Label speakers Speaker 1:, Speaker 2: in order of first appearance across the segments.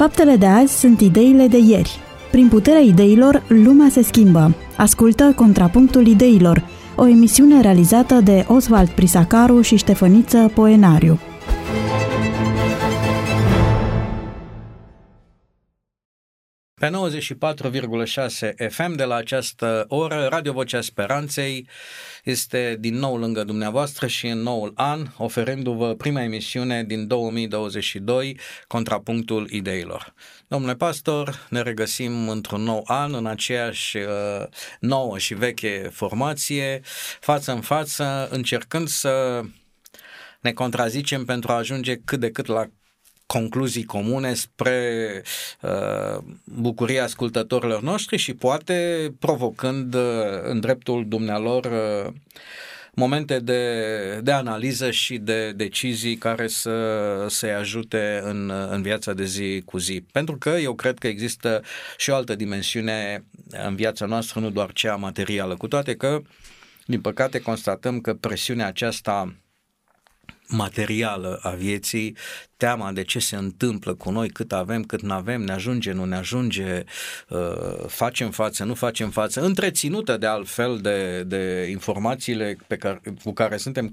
Speaker 1: Faptele de azi sunt ideile de ieri. Prin puterea ideilor, lumea se schimbă. Ascultă Contrapunctul Ideilor, o emisiune realizată de Oswald Prisacaru și Ștefăniță Poenariu.
Speaker 2: Pe 94,6 FM de la această oră, Radio Vocea Speranței este din nou lângă dumneavoastră și în noul an, oferându-vă prima emisiune din 2022, Contrapunctul Ideilor. Domnule pastor, ne regăsim într-un nou an, în aceeași uh, nouă și veche formație, față în față, încercând să ne contrazicem pentru a ajunge cât de cât la concluzii comune spre uh, bucuria ascultătorilor noștri și poate provocând uh, în dreptul dumnealor uh, momente de, de analiză și de decizii care să se ajute în, în viața de zi cu zi. Pentru că eu cred că există și o altă dimensiune în viața noastră, nu doar cea materială, cu toate că, din păcate, constatăm că presiunea aceasta materială a vieții, teama de ce se întâmplă cu noi, cât avem, cât nu avem, ne ajunge, nu ne ajunge, uh, facem față, nu facem față, întreținută de altfel de, de informațiile pe care, cu care suntem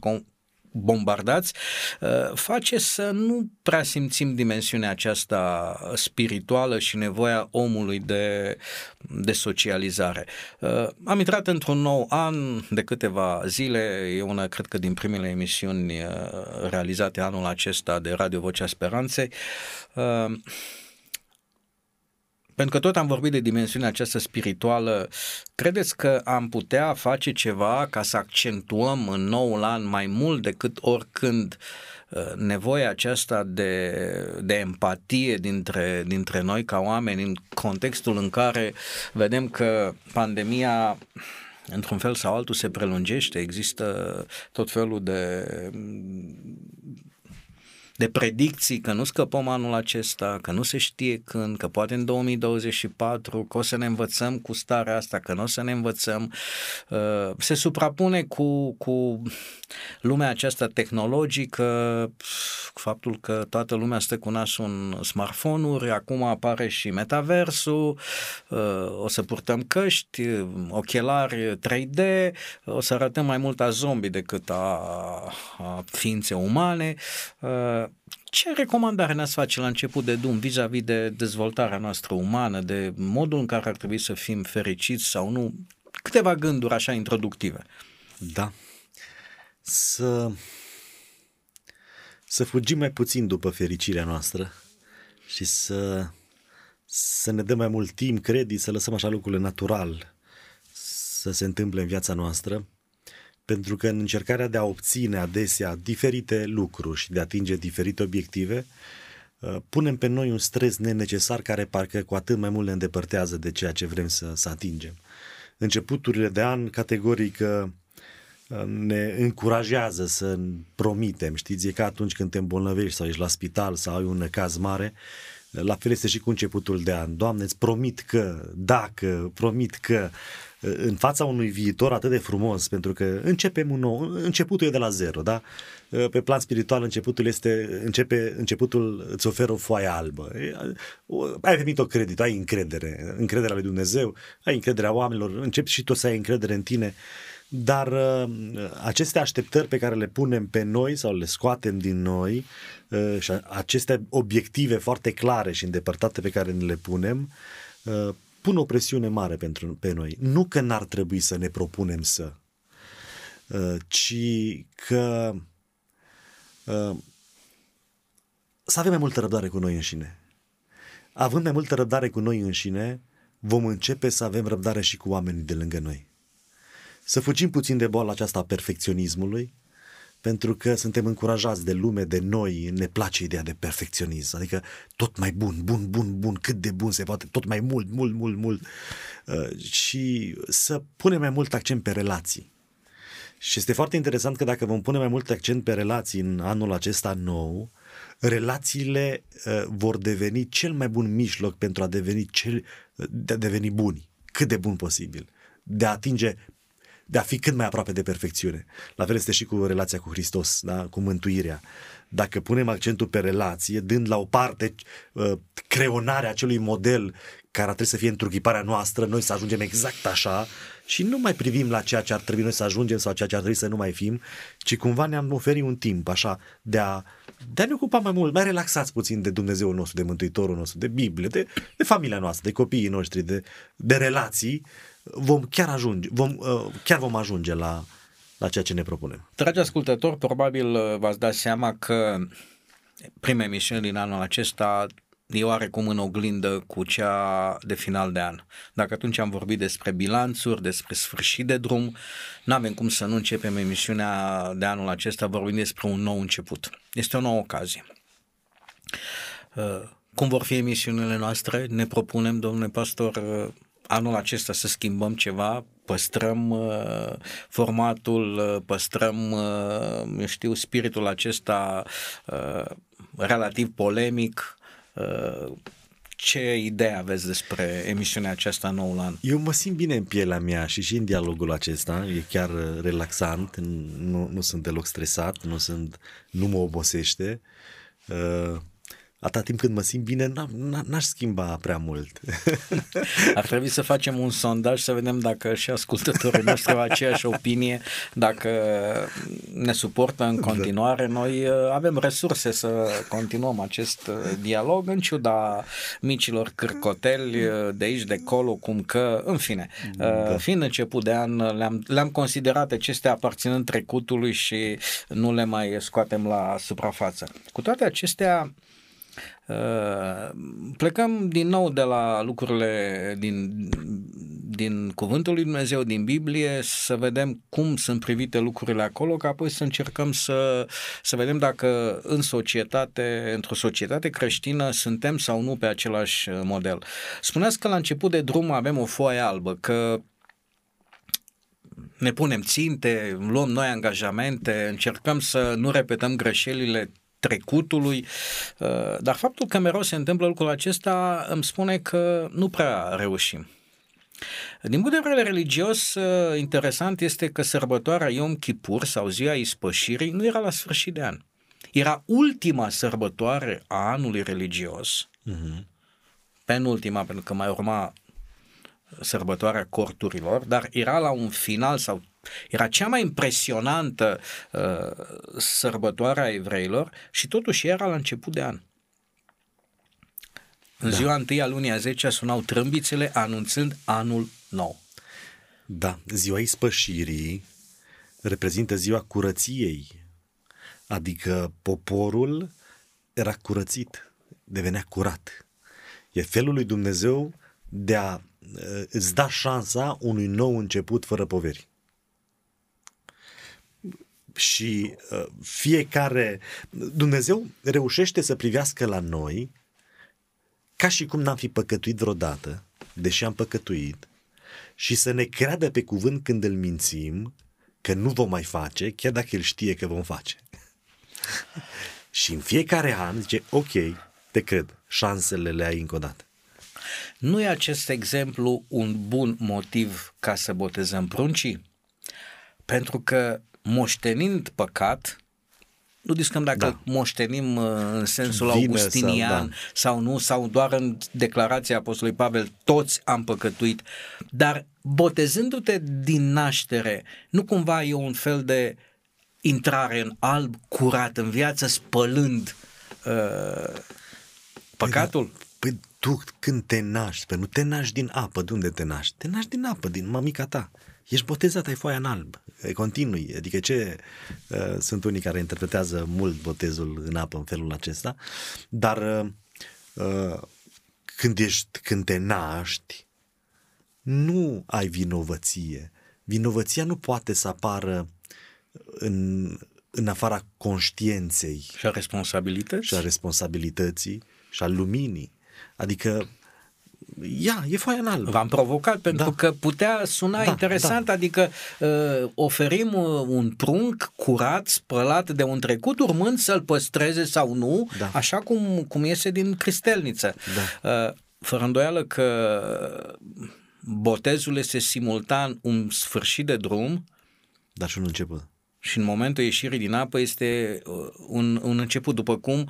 Speaker 2: bombardați, uh, face să nu prea simțim dimensiunea aceasta spirituală și nevoia omului de, de socializare. Uh, am intrat într-un nou an de câteva zile, e una, cred că, din primele emisiuni uh, realizate anul acesta de Radio Vocea Speranței. Pentru că tot am vorbit de dimensiunea aceasta spirituală, credeți că am putea face ceva ca să accentuăm în noul an mai mult decât oricând uh, nevoia aceasta de, de empatie dintre, dintre noi ca oameni în contextul în care vedem că pandemia într-un fel sau altul se prelungește, există tot felul de de predicții că nu scăpăm anul acesta, că nu se știe când, că poate în 2024, că o să ne învățăm cu starea asta, că nu o să ne învățăm, uh, se suprapune cu, cu lumea aceasta tehnologică, faptul că toată lumea stă cu nasul în smartphone-uri, acum apare și metaversul, uh, o să purtăm căști, ochelari 3D, o să arătăm mai mult a zombie decât a, a ființe umane. Uh, ce recomandare ne-ați face la început de drum vis-a-vis de dezvoltarea noastră umană, de modul în care ar trebui să fim fericiți sau nu? Câteva gânduri așa introductive.
Speaker 3: Da. Să, să fugim mai puțin după fericirea noastră și să, să ne dăm mai mult timp, credit, să lăsăm așa lucrurile natural să se întâmple în viața noastră pentru că în încercarea de a obține adesea diferite lucruri și de a atinge diferite obiective, uh, punem pe noi un stres nenecesar care parcă cu atât mai mult ne îndepărtează de ceea ce vrem să, să atingem. Începuturile de an, categoric, uh, ne încurajează să promitem, știți, e ca atunci când te îmbolnăvești sau ești la spital sau ai un caz mare, la fel este și cu începutul de an. Doamne, îți promit că, dacă, promit că, în fața unui viitor atât de frumos, pentru că începem un nou, începutul e de la zero, da? Pe plan spiritual începutul este, începe, începutul îți oferă o foaie albă. Ai primit o credit, ai încredere, încrederea lui Dumnezeu, ai încrederea oamenilor, începi și tu să ai încredere în tine. Dar uh, aceste așteptări pe care le punem pe noi sau le scoatem din noi uh, și aceste obiective foarte clare și îndepărtate pe care ne le punem, uh, pun o presiune mare pentru, pe noi. Nu că n-ar trebui să ne propunem să, uh, ci că uh, să avem mai multă răbdare cu noi înșine. Având mai multă răbdare cu noi înșine, vom începe să avem răbdare și cu oamenii de lângă noi. Să fugim puțin de boala aceasta a perfecționismului, pentru că suntem încurajați de lume, de noi, ne place ideea de perfecționism, adică tot mai bun, bun, bun, bun, cât de bun se poate, tot mai mult, mult, mult, mult. Uh, și să punem mai mult accent pe relații. Și este foarte interesant că dacă vom pune mai mult accent pe relații în anul acesta nou, relațiile uh, vor deveni cel mai bun mijloc pentru a deveni cel, de a deveni buni, cât de bun posibil, de a atinge de a fi cât mai aproape de perfecțiune. La fel este și cu relația cu Hristos, da? cu mântuirea. Dacă punem accentul pe relație, dând la o parte uh, creonarea acelui model care ar trebui să fie întruchiparea noastră, noi să ajungem exact așa și nu mai privim la ceea ce ar trebui noi să ajungem sau ceea ce ar trebui să nu mai fim, ci cumva ne-am oferit un timp așa de a, de a ne ocupa mai mult, mai relaxați puțin de Dumnezeul nostru, de Mântuitorul nostru, de Biblie, de, de familia noastră, de copiii noștri, de, de relații, vom chiar ajunge, vom, uh, chiar vom ajunge la, la ceea ce ne propunem.
Speaker 2: Dragi ascultători, probabil uh, v-ați dat seama că prima emisiune din anul acesta e oarecum în oglindă cu cea de final de an. Dacă atunci am vorbit despre bilanțuri, despre sfârșit de drum, nu avem cum să nu începem emisiunea de anul acesta vorbind despre un nou început. Este o nouă ocazie. Uh, cum vor fi emisiunile noastre? Ne propunem, domnule pastor, uh, anul acesta să schimbăm ceva, păstrăm uh, formatul, păstrăm, eu știu, spiritul acesta relativ polemic, ce idee aveți despre emisiunea aceasta noul an?
Speaker 3: Eu mă simt bine în pielea mea și și în dialogul acesta, e chiar relaxant, nu, nu sunt deloc stresat, nu, sunt, nu mă obosește. Uh, atâta timp când mă simt bine, n-aș schimba prea mult.
Speaker 2: Ar trebui să facem un sondaj să vedem dacă și ascultătorii noștri au aceeași opinie, dacă ne suportă în continuare. Da. Noi uh, avem resurse să continuăm acest uh, dialog în ciuda micilor cârcoteli uh, de aici, de acolo, cum că, în fine, da. fiind început de an, le-am, le-am considerat acestea aparținând trecutului și nu le mai scoatem la suprafață. Cu toate acestea, Uh, plecăm din nou de la lucrurile din, din Cuvântul lui Dumnezeu, din Biblie, să vedem cum sunt privite lucrurile acolo, ca apoi să încercăm să, să vedem dacă în societate, într-o societate creștină, suntem sau nu pe același model. Spuneați că la început de drum avem o foaie albă, că ne punem ținte, luăm noi angajamente, încercăm să nu repetăm greșelile trecutului, uh, dar faptul că mereu se întâmplă lucrul acesta îmi spune că nu prea reușim. Din punct de vedere religios, uh, interesant este că sărbătoarea Yom Kippur sau ziua ispășirii nu era la sfârșit de an. Era ultima sărbătoare a anului religios, uh-huh. penultima, pentru că mai urma sărbătoarea corturilor, dar era la un final sau era cea mai impresionantă uh, sărbătoare a evreilor și totuși era la început de an. În da. ziua întâi a lunii a 10 sunau trâmbițele anunțând anul nou.
Speaker 3: Da, ziua ispășirii reprezintă ziua curăției, adică poporul era curățit, devenea curat. E felul lui Dumnezeu de a uh, îți da șansa unui nou început fără poveri și uh, fiecare, Dumnezeu reușește să privească la noi ca și cum n-am fi păcătuit vreodată, deși am păcătuit, și să ne creadă pe cuvânt când îl mințim că nu vom mai face, chiar dacă el știe că vom face. și în fiecare an zice, ok, te cred, șansele le ai încă o dată.
Speaker 2: Nu e acest exemplu un bun motiv ca să botezăm pruncii? Pentru că moștenind păcat, nu discutăm dacă da. moștenim uh, în sensul Vine augustinian sau, da. sau nu, sau doar în declarația Apostolului Pavel, toți am păcătuit, dar botezându-te din naștere, nu cumva e un fel de intrare în alb curat în viață, spălând uh, păcatul? Păi,
Speaker 3: da. păi tu când te naști, pe nu te naști din apă, de unde te naști? Te naști din apă, din mamica ta ești botezat, ai foaia în alb, continui. Adică ce uh, sunt unii care interpretează mult botezul în apă în felul acesta, dar uh, uh, când, ești, când te naști, nu ai vinovăție. Vinovăția nu poate să apară în, în afara conștiinței.
Speaker 2: Și a responsabilității.
Speaker 3: Și a responsabilității și a luminii. Adică ia, e foaia în alb.
Speaker 2: V-am provocat pentru da. că putea suna da, interesant, da. adică uh, oferim uh, un prunc curat, spălat de un trecut, urmând să-l păstreze sau nu, da. așa cum, cum iese din cristelniță. Da. Uh, fără îndoială că botezul este simultan un sfârșit de drum
Speaker 3: Dar și un început.
Speaker 2: și în momentul ieșirii din apă este uh, un, un început, după cum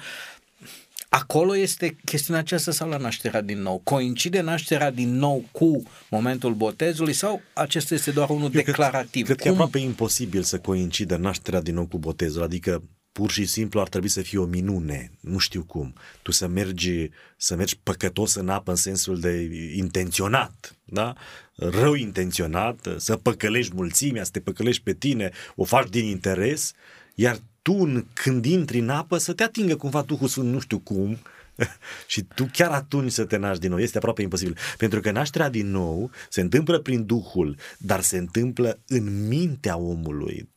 Speaker 2: acolo este chestiunea aceasta sau la nașterea din nou? Coincide nașterea din nou cu momentul botezului sau acesta este doar unul
Speaker 3: Eu
Speaker 2: declarativ?
Speaker 3: Cred, cred că e
Speaker 2: Cum?
Speaker 3: aproape imposibil să coincidă nașterea din nou cu botezul, adică pur și simplu ar trebui să fie o minune, nu știu cum. Tu să mergi, să mergi păcătos în apă în sensul de intenționat, da? Rău intenționat, să păcălești mulțimea, să te păcălești pe tine, o faci din interes, iar tu în- când intri în apă să te atingă cumva Duhul Sfânt, nu știu cum, și tu chiar atunci să te naști din nou. Este aproape imposibil. Pentru că nașterea din nou se întâmplă prin Duhul, dar se întâmplă în mintea omului.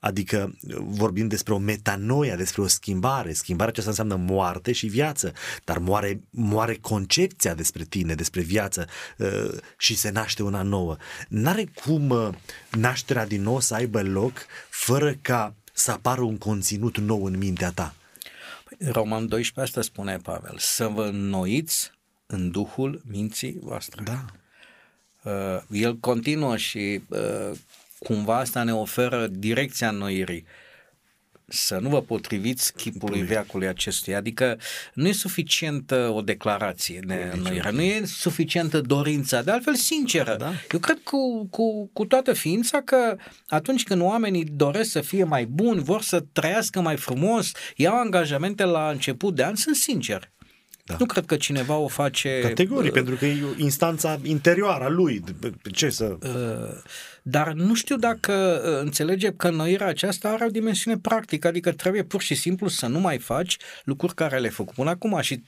Speaker 3: Adică vorbim despre o metanoia, despre o schimbare. Schimbarea aceasta înseamnă moarte și viață, dar moare, moare concepția despre tine, despre viață uh, și se naște una nouă. N-are cum uh, nașterea din nou să aibă loc fără ca să apară un conținut nou în mintea ta.
Speaker 2: Roman 12 asta spune Pavel, să vă înnoiți în Duhul minții voastre.
Speaker 3: Da.
Speaker 2: Uh, el continuă și uh, cumva asta ne oferă direcția înnoirii. Să nu vă potriviți chipului veacului acestuia. Adică nu e suficient uh, o declarație de înnoire, nu e suficientă dorința, de altfel sinceră.
Speaker 3: Da.
Speaker 2: Eu cred cu, cu, cu toată ființa că atunci când oamenii doresc să fie mai buni, vor să trăiască mai frumos, iau angajamente la început de an, sunt sinceri.
Speaker 3: Da.
Speaker 2: Nu cred că cineva o face...
Speaker 3: Categoric, pentru că e o instanța interioară a lui. Ce să...
Speaker 2: Uh, Dar nu știu dacă uh, înțelege că înnoirea aceasta are o dimensiune practică, adică trebuie pur și simplu să nu mai faci lucruri care le-ai făcut până acum și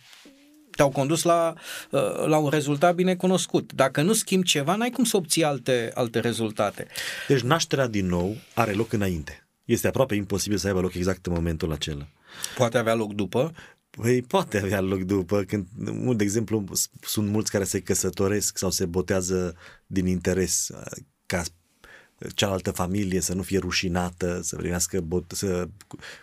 Speaker 2: te-au condus la, uh, la un rezultat bine cunoscut. Dacă nu schimbi ceva, n-ai cum să obții alte, alte rezultate.
Speaker 3: Deci nașterea din nou are loc înainte. Este aproape imposibil să aibă loc exact în momentul acela.
Speaker 2: Poate avea loc după,
Speaker 3: Păi poate avea loc după, când, de exemplu, s- sunt mulți care se căsătoresc sau se botează din interes ca cealaltă familie să nu fie rușinată, să primească bot, să,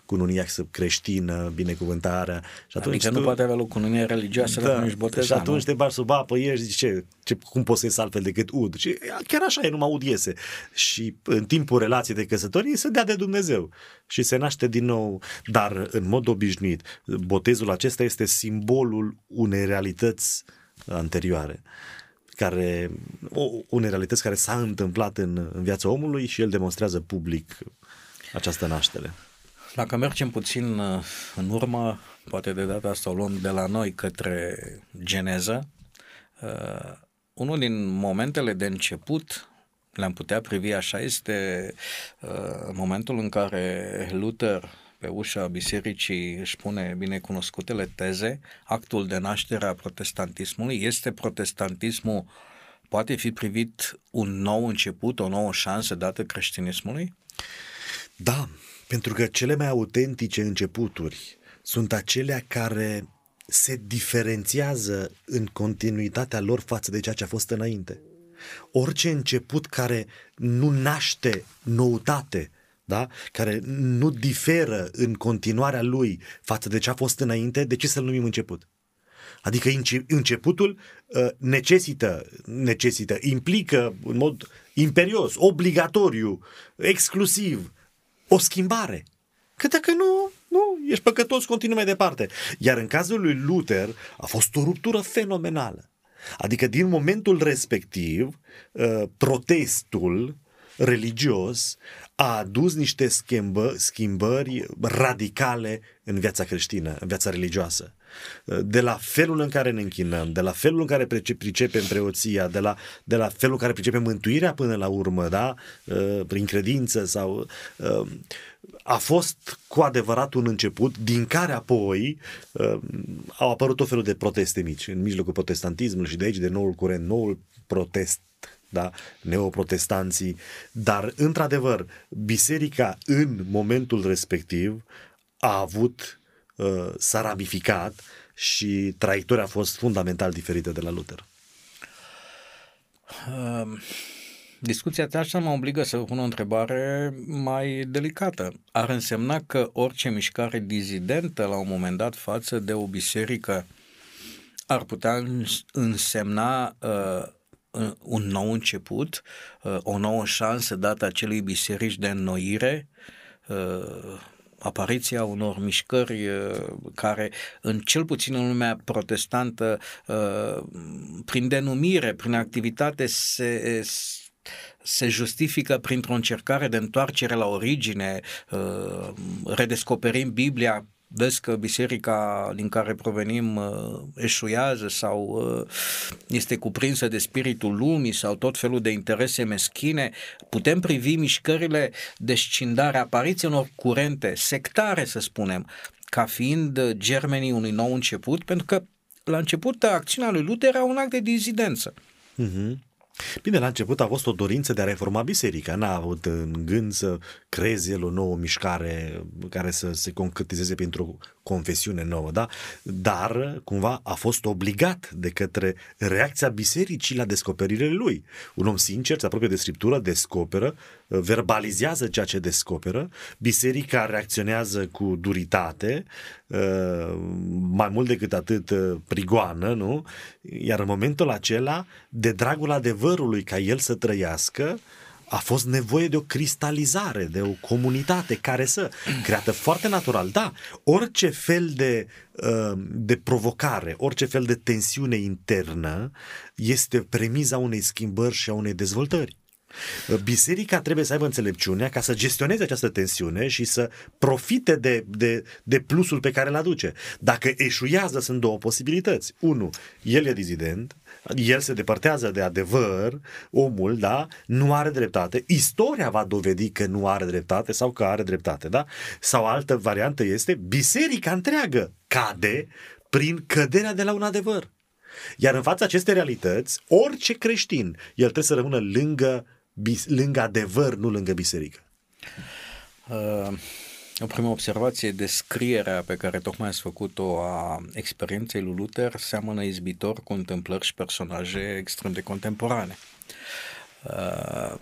Speaker 3: cununia să creștină, binecuvântarea. Și atunci
Speaker 2: adică nu
Speaker 3: tu-
Speaker 2: poate avea loc cununie religioasă dacă nu ești botezat.
Speaker 3: și atunci
Speaker 2: nu?
Speaker 3: te bagi sub apă, ieși, zici, ce, ce, cum poți să ies altfel decât ud? Și chiar așa e, numai ud iese. Și în timpul relației de căsătorie se dea de Dumnezeu și se naște din nou. Dar în mod obișnuit, botezul acesta este simbolul unei realități anterioare care, o, unei realități care s-a întâmplat în, în viața omului și el demonstrează public această naștere.
Speaker 2: Dacă mergem puțin uh, în urmă, poate de data asta o luăm de la noi către geneză, uh, unul din momentele de început, le-am putea privi așa, este uh, momentul în care Luther pe ușa bisericii își pune binecunoscutele teze, actul de naștere a protestantismului, este protestantismul, poate fi privit un nou început, o nouă șansă dată creștinismului?
Speaker 3: Da, pentru că cele mai autentice începuturi sunt acelea care se diferențiază în continuitatea lor față de ceea ce a fost înainte. Orice început care nu naște noutate, da? care nu diferă în continuarea lui față de ce a fost înainte, de ce să-l numim început? Adică înce- începutul uh, necesită, necesită, implică în mod imperios, obligatoriu, exclusiv, o schimbare. Că dacă nu, nu, ești păcătos, continui mai departe. Iar în cazul lui Luther a fost o ruptură fenomenală. Adică din momentul respectiv, uh, protestul religios a adus niște schimbă, schimbări radicale în viața creștină, în viața religioasă. De la felul în care ne închinăm, de la felul în care price- pricepem preoția, de la, de la felul în care pricepem mântuirea până la urmă, da? Uh, prin credință sau... uh, A fost cu adevărat un început din care apoi uh, au apărut tot felul de proteste mici în mijlocul protestantismului și de aici de noul curent, noul protest da, neoprotestanții, dar într-adevăr biserica în momentul respectiv a avut, uh, s-a ramificat și traiectoria a fost fundamental diferită de la Luther.
Speaker 2: Uh, Discuția ta așa mă obligă să vă pun o întrebare mai delicată. Ar însemna că orice mișcare dizidentă la un moment dat față de o biserică ar putea îns- însemna uh, uh, un nou început, uh, o nouă șansă dată acelui biserici de înnoire, uh, apariția unor mișcări care, în cel puțin în lumea protestantă, prin denumire, prin activitate, se, se justifică printr-o încercare de întoarcere la origine, redescoperim Biblia vezi că biserica din care provenim uh, eșuează sau uh, este cuprinsă de spiritul lumii sau tot felul de interese meschine, putem privi mișcările de scindare, apariția unor curente sectare, să spunem, ca fiind germenii unui nou început, pentru că la început acțiunea lui Luther era un act de dizidență.
Speaker 3: Uh-huh. Bine, la început a fost o dorință de a reforma biserica. N-a avut în gând să creeze el o nouă mișcare care să se concretizeze printr-o confesiune nouă, da? Dar, cumva, a fost obligat de către reacția bisericii la descoperirile lui. Un om sincer, se apropie de Scriptură, descoperă, verbalizează ceea ce descoperă, biserica reacționează cu duritate, mai mult decât atât prigoană, nu? Iar în momentul acela, de dragul adevărului ca el să trăiască, a fost nevoie de o cristalizare, de o comunitate care să, creată foarte natural. Da, orice fel de, uh, de provocare, orice fel de tensiune internă este premiza unei schimbări și a unei dezvoltări. Biserica trebuie să aibă înțelepciunea ca să gestioneze această tensiune și să profite de, de, de plusul pe care îl aduce. Dacă eșuiază, sunt două posibilități. Unu, el e dizident, el se depărtează de adevăr, omul, da, nu are dreptate. Istoria va dovedi că nu are dreptate sau că are dreptate, da? Sau altă variantă este biserica întreagă cade prin căderea de la un adevăr. Iar în fața acestei realități, orice creștin, el trebuie să rămână lângă, lângă adevăr, nu lângă biserică.
Speaker 2: Uh, o primă observație, descrierea pe care tocmai ați făcut-o a experienței lui Luther seamănă izbitor cu întâmplări și personaje extrem de contemporane. Uh,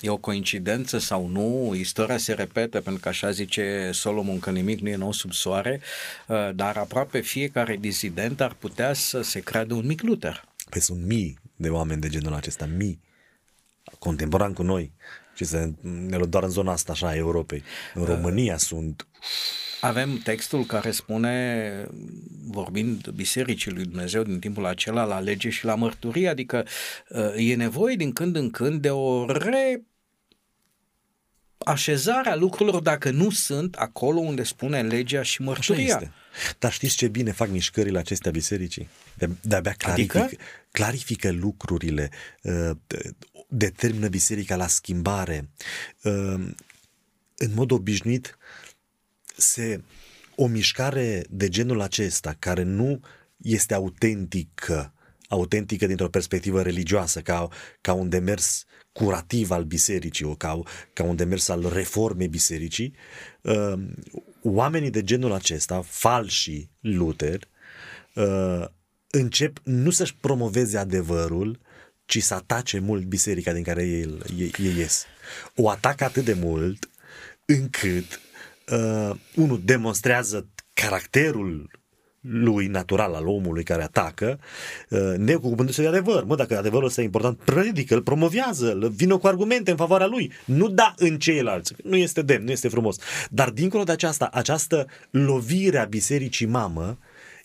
Speaker 2: e o coincidență sau nu? Istoria se repetă pentru că așa zice Solomon că nimic nu e nou sub soare, uh, dar aproape fiecare dizident ar putea să se creadă un mic Luther.
Speaker 3: Păi sunt mii de oameni de genul acesta, mii, contemporan cu noi, și să ne luăm doar în zona asta așa a Europei. În uh, România sunt...
Speaker 2: Avem textul care spune, vorbind Bisericii lui Dumnezeu din timpul acela, la lege și la mărturie, adică uh, e nevoie din când în când de o re așezarea lucrurilor dacă nu sunt acolo unde spune legea și mărturia.
Speaker 3: Dar știți ce bine fac mișcările acestea bisericii? De, de-abia clarifică, adică? clarifică lucrurile, uh, determină biserica la schimbare. Ehm, în mod obișnuit, se, o mișcare de genul acesta, care nu este autentică, autentică dintr-o perspectivă religioasă, ca, ca un demers curativ al bisericii, ca, ca un demers al reformei bisericii, ehm, oamenii de genul acesta, falși Luther, ehm, încep nu să-și promoveze adevărul, ci să atace mult biserica din care ei, ei, ei ies. O atacă atât de mult încât uh, unul demonstrează caracterul lui natural al omului care atacă, uh, neocupându-se de adevăr. Mă, dacă adevărul ăsta e important, predică, îl promovează, îl vină cu argumente în favoarea lui. Nu da în ceilalți. Nu este demn, nu este frumos. Dar dincolo de aceasta, această lovire a bisericii mamă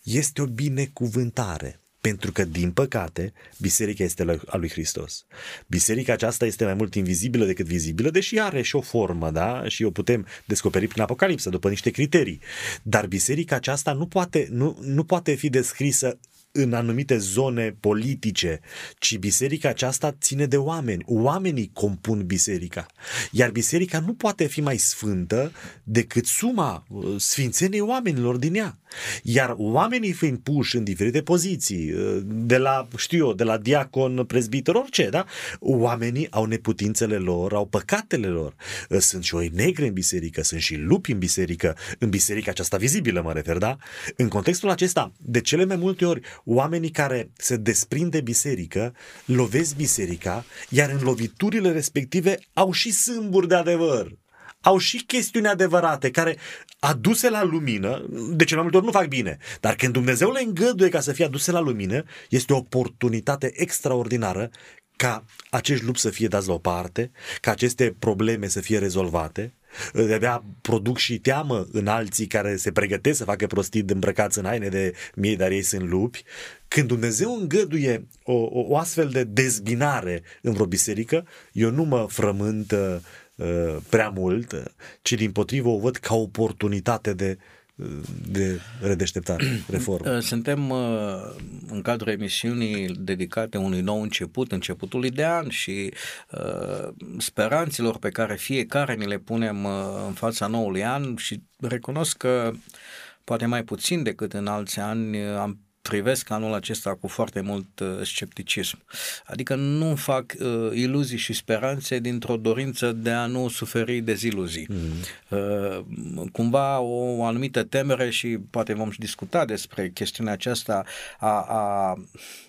Speaker 3: este o binecuvântare. Pentru că, din păcate, biserica este a lui Hristos. Biserica aceasta este mai mult invizibilă decât vizibilă, deși are și o formă, da? Și o putem descoperi prin Apocalipsă, după niște criterii. Dar biserica aceasta nu poate, nu, nu poate fi descrisă în anumite zone politice, ci biserica aceasta ține de oameni. Oamenii compun biserica. Iar biserica nu poate fi mai sfântă decât suma uh, sfințeniei oamenilor din ea. Iar oamenii fiind puși în diferite poziții, uh, de la, știu eu, de la diacon, prezbiter, orice, da? Oamenii au neputințele lor, au păcatele lor. Uh, sunt și oi negre în biserică, sunt și lupi în biserică, în biserica aceasta vizibilă, mă refer, da? În contextul acesta, de cele mai multe ori, oamenii care se desprind de biserică, lovesc biserica, iar în loviturile respective au și sâmburi de adevăr. Au și chestiuni adevărate care aduse la lumină, de ce mai multe ori nu fac bine, dar când Dumnezeu le îngăduie ca să fie aduse la lumină, este o oportunitate extraordinară ca acești lupi să fie dați la o parte, ca aceste probleme să fie rezolvate, de-abia produc și teamă în alții care se pregătesc să facă prostii de îmbrăcați în haine de mie, dar ei sunt lupi. Când Dumnezeu îngăduie o, o, o astfel de dezbinare în vreo biserică, eu nu mă frământ uh, prea mult, ci din potrivă o văd ca oportunitate de de redeșteptare, reformă.
Speaker 2: Suntem uh, în cadrul emisiunii dedicate unui nou început, începutului de an și uh, speranțelor pe care fiecare ni le punem uh, în fața noului an și recunosc că poate mai puțin decât în alți ani am privesc anul acesta cu foarte mult uh, scepticism. Adică nu fac uh, iluzii și speranțe dintr-o dorință de a nu suferi deziluzii. Mm. Uh, cumva o, o anumită temere și poate vom discuta despre chestiunea aceasta a, a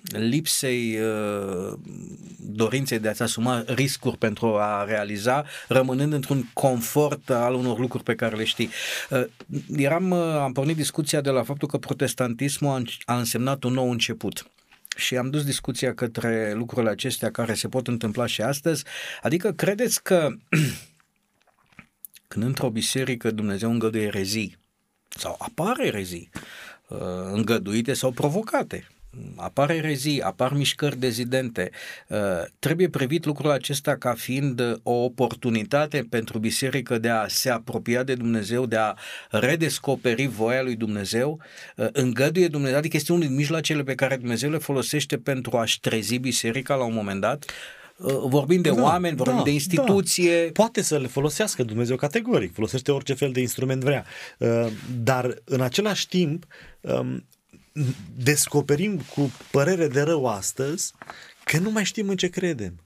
Speaker 2: lipsei uh, dorinței de a-ți asuma riscuri pentru a realiza, rămânând într-un confort al unor lucruri pe care le știi. Uh, eram, uh, am pornit discuția de la faptul că protestantismul a, a însemnat un nou început și am dus discuția către lucrurile acestea care se pot întâmpla și astăzi. Adică credeți că când într-o biserică Dumnezeu îngăduie erezii sau apare erezii, uh, îngăduite sau provocate, apar erezii, apar mișcări dezidente. Uh, trebuie privit lucrul acesta ca fiind o oportunitate pentru biserică de a se apropia de Dumnezeu, de a redescoperi voia lui Dumnezeu, uh, îngăduie Dumnezeu, adică este unul din mijloacele pe care Dumnezeu le folosește pentru a-și trezi biserica la un moment dat, uh, vorbim de da, oameni, vorbim da, de instituție. Da.
Speaker 3: Poate să le folosească Dumnezeu categoric, folosește orice fel de instrument vrea. Dar în același timp um, descoperim cu părere de rău astăzi că nu mai știm în ce credem.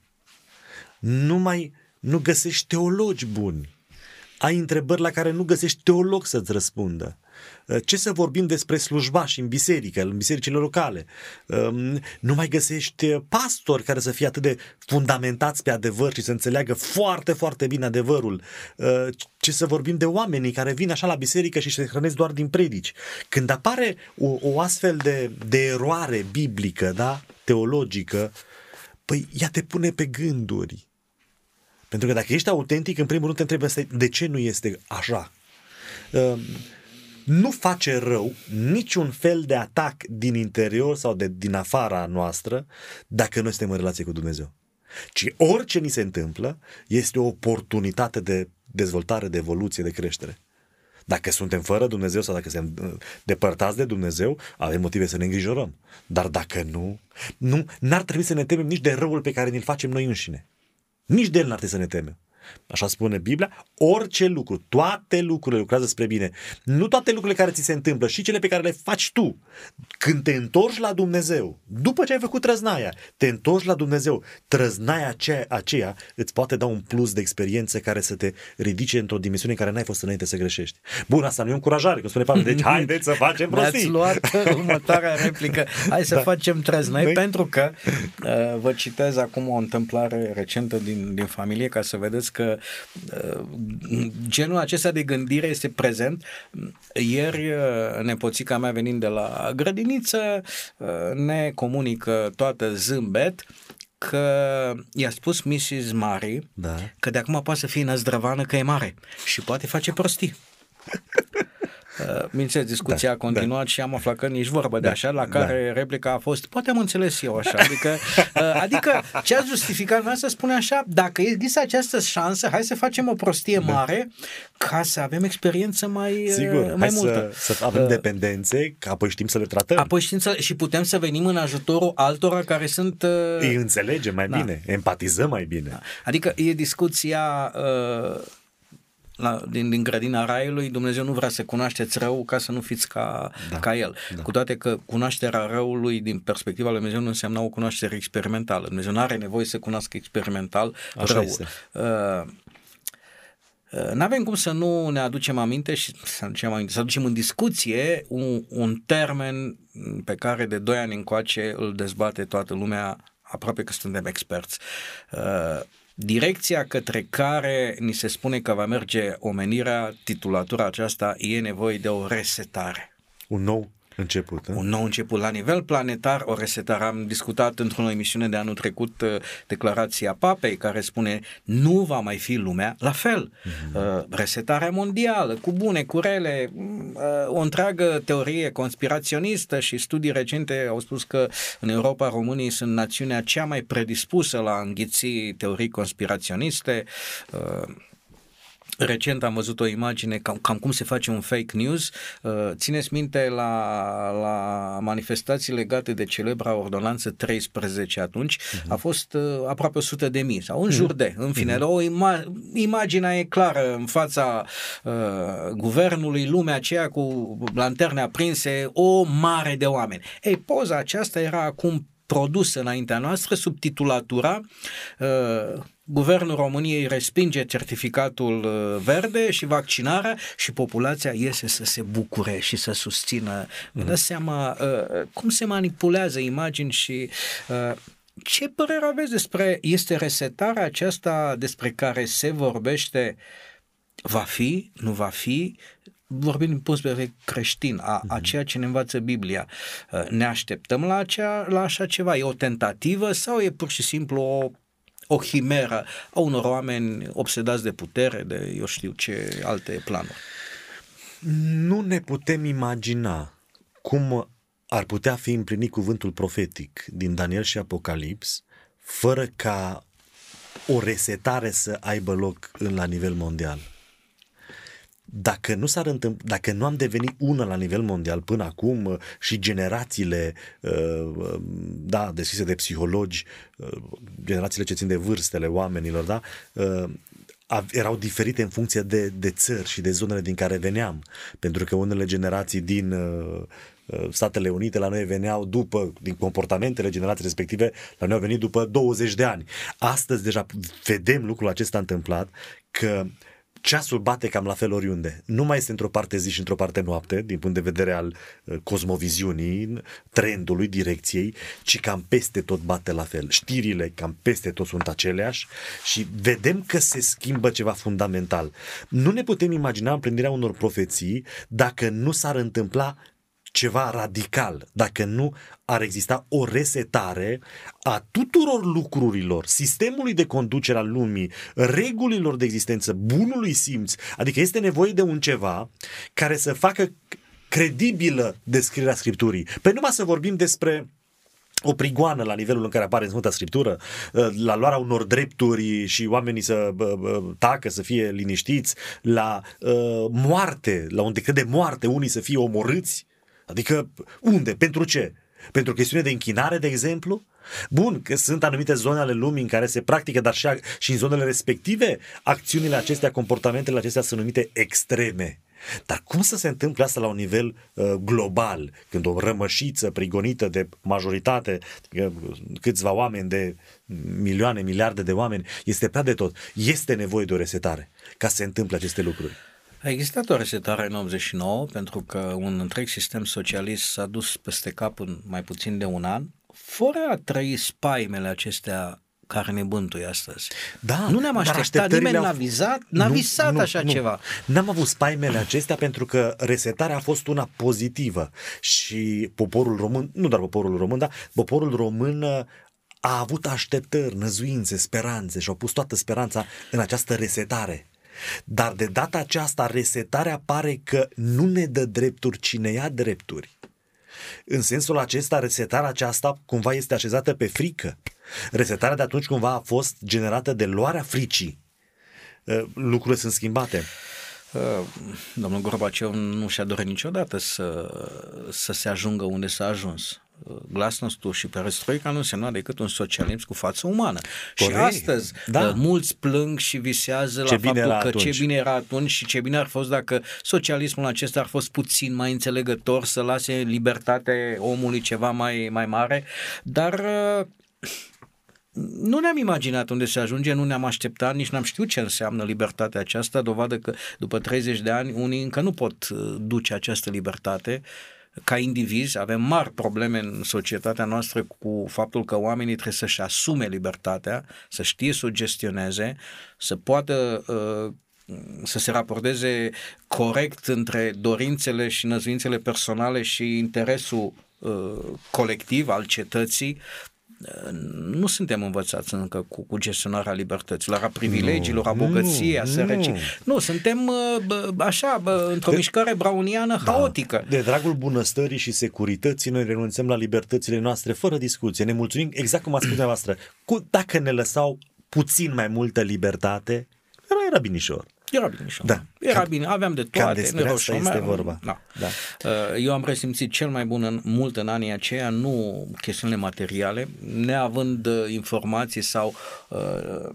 Speaker 3: Nu mai nu găsești teologi buni. Ai întrebări la care nu găsești teolog să-ți răspundă. Uh, ce să vorbim despre slujbași în biserică, în bisericile locale? Um, nu mai găsești pastori care să fie atât de fundamentați pe adevăr și să înțeleagă foarte, foarte bine adevărul. Uh, ce să vorbim de oamenii care vin așa la biserică și se hrănesc doar din predici. Când apare o, o astfel de, de eroare biblică, da, teologică, păi ea te pune pe gânduri. Pentru că dacă ești autentic, în primul rând te întrebi de ce nu este așa. Um, nu face rău niciun fel de atac din interior sau de, din afara noastră dacă noi suntem în relație cu Dumnezeu. Ci orice ni se întâmplă este o oportunitate de dezvoltare, de evoluție, de creștere. Dacă suntem fără Dumnezeu sau dacă suntem uh, depărtați de Dumnezeu, avem motive să ne îngrijorăm. Dar dacă nu, nu n-ar trebui să ne temem nici de răul pe care ne-l facem noi înșine. Nici de el n-ar trebui să ne temem. Așa spune Biblia, orice lucru, toate lucrurile lucrează spre bine. Nu toate lucrurile care ți se întâmplă, și cele pe care le faci tu. Când te întorci la Dumnezeu, după ce ai făcut trăznaia, te întorci la Dumnezeu, trăznaia aceea, aceea îți poate da un plus de experiență care să te ridice într-o dimensiune în care n-ai fost înainte să greșești. Bun, asta nu e o încurajare, că spune Pavel, deci haideți să facem prostii.
Speaker 2: ați luat următoarea replică. Hai să da. facem trăznăi, Noi? pentru că uh, vă citez acum o întâmplare recentă din, din familie ca să vedeți că uh, genul acesta de gândire este prezent. Ieri uh, nepoțica mea venind de la grădiniță uh, ne comunică toată zâmbet că i-a spus Mrs. Mary da. că de acum poate să fie năzdrăvană că e mare și poate face prostii. Uh, bineînțeles, discuția da, a continuat da. și am aflat că nici vorbă de da, așa, la da. care da. replica a fost, poate am înțeles eu așa, adică, uh, adică ce ați justificat vreau să spune așa, dacă există această șansă, hai să facem o prostie da. mare ca să avem experiență mai, uh,
Speaker 3: Sigur,
Speaker 2: mai
Speaker 3: hai
Speaker 2: multă.
Speaker 3: Să, să avem dependențe, că apoi știm să le tratăm.
Speaker 2: Apoi știm să, și putem să venim în ajutorul altora care sunt...
Speaker 3: Îi înțelegem mai da. bine, empatizăm mai bine. Da.
Speaker 2: Adică e discuția... Uh, la, din, din grădina raiului, Dumnezeu nu vrea să cunoașteți rău ca să nu fiți ca, da, ca El. Da. Cu toate că cunoașterea răului din perspectiva lui Dumnezeu nu înseamnă o cunoaștere experimentală. Dumnezeu nu are nevoie să cunoască experimental
Speaker 3: Așa
Speaker 2: răul.
Speaker 3: Este. Uh,
Speaker 2: uh, Nu avem cum să nu ne aducem aminte și să aducem, aminte, să aducem în discuție un, un termen pe care de doi ani încoace îl dezbate toată lumea, aproape că suntem experți. Uh, direcția către care ni se spune că va merge omenirea, titulatura aceasta, e nevoie de o resetare.
Speaker 3: Un nou început. He?
Speaker 2: Un nou început la nivel planetar, o resetare. Am discutat într-o emisiune de anul trecut uh, declarația Papei care spune nu va mai fi lumea la fel. Mm-hmm. Resetarea mondială, cu bune, cu rele, uh, o întreagă teorie conspiraționistă și studii recente au spus că în Europa românii sunt națiunea cea mai predispusă la înghiți teorii conspiraționiste. Recent am văzut o imagine cam, cam cum se face un fake news. Uh, țineți minte la, la manifestații legate de celebra ordonanță 13 atunci, uh-huh. a fost uh, aproape 100 de mii sau în jur de, în fine, uh-huh. o ima- imaginea e clară în fața uh, guvernului, lumea aceea cu lanterne aprinse, o mare de oameni. Ei, poza aceasta era acum produsă înaintea noastră sub titulatura uh, Guvernul României respinge certificatul uh, verde și vaccinarea și populația iese să se bucure și să susțină. Vă dați seama uh, cum se manipulează imagini și uh, ce părere aveți despre, este resetarea aceasta despre care se vorbește, va fi, nu va fi, vorbim din punct de vedere creștin, a, a ceea ce ne învață Biblia. Ne așteptăm la, acea, la așa ceva? E o tentativă sau e pur și simplu o o chimeră a unor oameni obsedați de putere, de eu știu ce alte planuri.
Speaker 3: Nu ne putem imagina cum ar putea fi împlinit cuvântul profetic din Daniel și Apocalips fără ca o resetare să aibă loc la nivel mondial dacă nu s-ar întâmpla, dacă nu am devenit una la nivel mondial până acum uh, și generațiile uh, uh, da, deschise de psihologi, generațiile ce țin de vârstele oamenilor, da, erau diferite în funcție de, de țări și de zonele din care veneam. Pentru că unele generații din Statele Unite la noi veneau după, din comportamentele generației respective, la noi au venit după 20 de ani. Astăzi deja vedem lucrul acesta întâmplat, că uh, ceasul bate cam la fel oriunde. Nu mai este într-o parte zi și într-o parte noapte, din punct de vedere al uh, cosmoviziunii, trendului, direcției, ci cam peste tot bate la fel. Știrile cam peste tot sunt aceleași și vedem că se schimbă ceva fundamental. Nu ne putem imagina împlinirea unor profeții dacă nu s-ar întâmpla ceva radical, dacă nu ar exista o resetare a tuturor lucrurilor, sistemului de conducere al lumii, regulilor de existență, bunului simț, adică este nevoie de un ceva care să facă credibilă descrierea Scripturii. Pe numai să vorbim despre o prigoană la nivelul în care apare în Sfânta Scriptură, la luarea unor drepturi și oamenii să tacă, să fie liniștiți, la uh, moarte, la un decret de moarte, unii să fie omorâți, Adică unde? Pentru ce? Pentru chestiune de închinare, de exemplu? Bun, că sunt anumite zone ale lumii în care se practică, dar și, și în zonele respective, acțiunile acestea, comportamentele acestea sunt numite extreme. Dar cum să se întâmple asta la un nivel uh, global, când o rămășiță prigonită de majoritate, uh, câțiva oameni, de milioane, miliarde de oameni, este prea de tot. Este nevoie de o resetare ca să se întâmple aceste lucruri.
Speaker 2: A existat o resetare în 89 pentru că un întreg sistem socialist s-a dus peste cap în mai puțin de un an, fără a trăi spaimele acestea care ne bântuie astăzi.
Speaker 3: Da,
Speaker 2: nu ne-am așteptat, nimeni n-a vizat, n-a nu, visat nu, așa
Speaker 3: nu.
Speaker 2: ceva.
Speaker 3: N-am avut spaimele acestea pentru că resetarea a fost una pozitivă și poporul român, nu doar poporul român, dar poporul român a avut așteptări, năzuințe, speranțe și au pus toată speranța în această resetare. Dar de data aceasta, resetarea pare că nu ne dă drepturi, ci ne ia drepturi. În sensul acesta, resetarea aceasta cumva este așezată pe frică. Resetarea de atunci cumva a fost generată de luarea fricii. Uh, lucrurile sunt schimbate.
Speaker 2: Uh, domnul Gorbaciov nu și-a dorit niciodată să, să se ajungă unde s-a ajuns glasnostul și perestroica nu însemna decât un socialism cu față umană. Corect. Și astăzi da. Uh, mulți plâng și visează ce la faptul că atunci. ce bine era atunci și ce bine ar fost dacă socialismul acesta ar fost puțin mai înțelegător, să lase libertate omului ceva mai, mai mare, dar uh, nu ne-am imaginat unde se ajunge, nu ne-am așteptat, nici n-am știut ce înseamnă libertatea aceasta, dovadă că după 30 de ani unii încă nu pot uh, duce această libertate ca indivizi, avem mari probleme în societatea noastră cu faptul că oamenii trebuie să-și asume libertatea, să știe să o gestioneze, să poată uh, să se raporteze corect între dorințele și năzuințele personale și interesul uh, colectiv al cetății, nu suntem învățați încă cu, cu gestionarea libertăților, a privilegiilor, nu, a bogăției, a sărăcii. Nu. nu, suntem așa, într-o de, mișcare browniană da, haotică.
Speaker 3: De dragul bunăstării și securității, noi renunțăm la libertățile noastre fără discuție. Ne mulțumim, exact cum a spus dumneavoastră, cu, dacă ne lăsau puțin mai multă libertate, era, era binișor.
Speaker 2: Era bine și da. Era cam, bine, aveam de toate.
Speaker 3: Cam despre asta este vorba.
Speaker 2: Da. Da. Uh, eu am resimțit cel mai bun în, mult în anii aceia, nu chestiunile materiale, neavând uh, informații sau uh,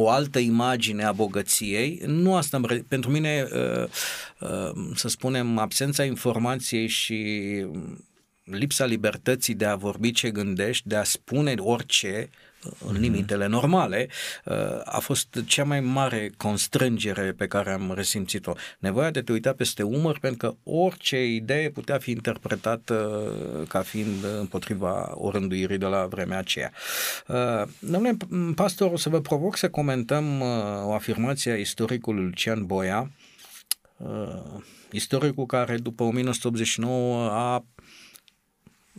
Speaker 2: o altă imagine a bogăției, nu asta pentru mine, uh, uh, să spunem, absența informației și lipsa libertății de a vorbi ce gândești, de a spune orice, în mhm. limitele normale, uh, a fost cea mai mare constrângere pe care am resimțit-o. Nevoia de a te uita peste umăr, pentru că orice idee putea fi interpretată ca fiind împotriva orânduirii de la vremea aceea. Uh, domnule pastor, o să vă provoc să comentăm uh, o afirmație a istoricului Lucian Boia, istoricul care după 1989 a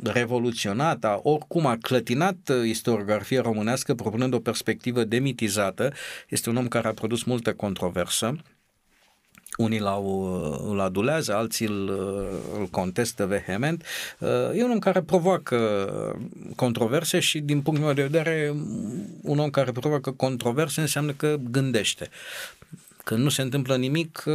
Speaker 2: revoluționat, a, oricum a clătinat uh, istoriografia românească propunând o perspectivă demitizată. Este un om care a produs multă controversă. Unii l-au, uh, îl adulează, alții îl, uh, îl contestă vehement. E un om care provoacă controverse și, din punctul meu de vedere, un om care provoacă controverse înseamnă că gândește când nu se întâmplă nimic, uh,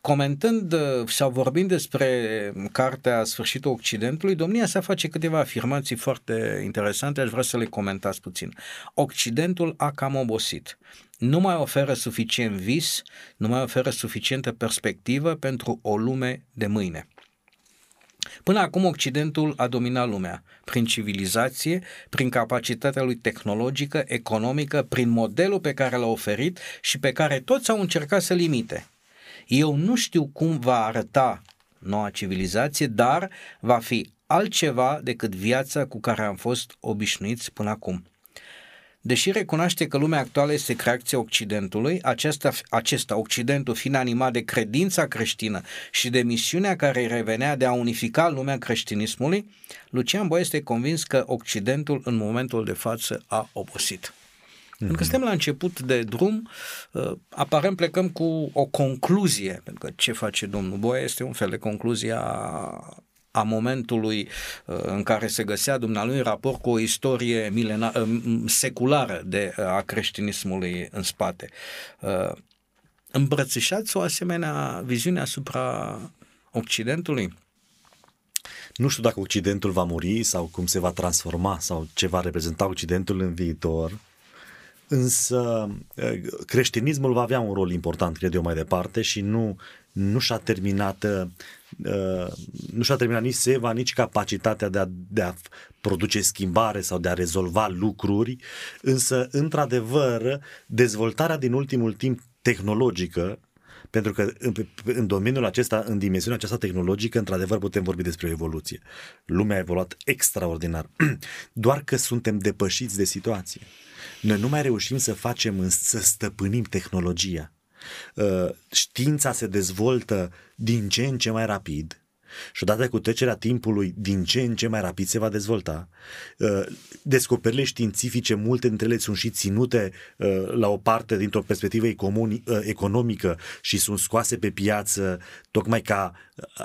Speaker 2: comentând uh, sau vorbind despre cartea Sfârșitul Occidentului, domnia sa face câteva afirmații foarte interesante, aș vrea să le comentați puțin. Occidentul a cam obosit. Nu mai oferă suficient vis, nu mai oferă suficientă perspectivă pentru o lume de mâine. Până acum Occidentul a dominat lumea prin civilizație, prin capacitatea lui tehnologică, economică, prin modelul pe care l-a oferit și pe care toți au încercat să limite. Eu nu știu cum va arăta noua civilizație, dar va fi altceva decât viața cu care am fost obișnuiți până acum. Deși recunoaște că lumea actuală este creația Occidentului, acesta, acesta, Occidentul, fiind animat de credința creștină și de misiunea care îi revenea de a unifica lumea creștinismului, Lucian Boia este convins că Occidentul în momentul de față a obosit. Mm-hmm. Pentru că suntem la început de drum, uh, aparent plecăm cu o concluzie, pentru că ce face domnul Boia este un fel de concluzie a a momentului uh, în care se găsea dumnealui în raport cu o istorie milena, uh, seculară de, uh, a creștinismului în spate. Îmbrățișați o asemenea viziune asupra Occidentului?
Speaker 3: Nu știu dacă Occidentul va muri sau cum se va transforma sau ce va reprezenta Occidentul în viitor, însă creștinismul va avea un rol important, cred eu, mai departe și nu, nu și-a terminat Uh, nu și-a terminat nici seva, nici capacitatea de a, de a produce schimbare sau de a rezolva lucruri, însă, într-adevăr, dezvoltarea din ultimul timp tehnologică, pentru că în, în domeniul acesta, în dimensiunea aceasta tehnologică, într-adevăr putem vorbi despre o evoluție. Lumea a evoluat extraordinar, doar că suntem depășiți de situație. Noi nu mai reușim să facem, să stăpânim tehnologia Uh, știința se dezvoltă din ce în ce mai rapid și odată cu trecerea timpului din ce în ce mai rapid se va dezvolta. Uh, descoperirile științifice, multe dintre ele sunt și ținute uh, la o parte dintr-o perspectivă economică și sunt scoase pe piață tocmai ca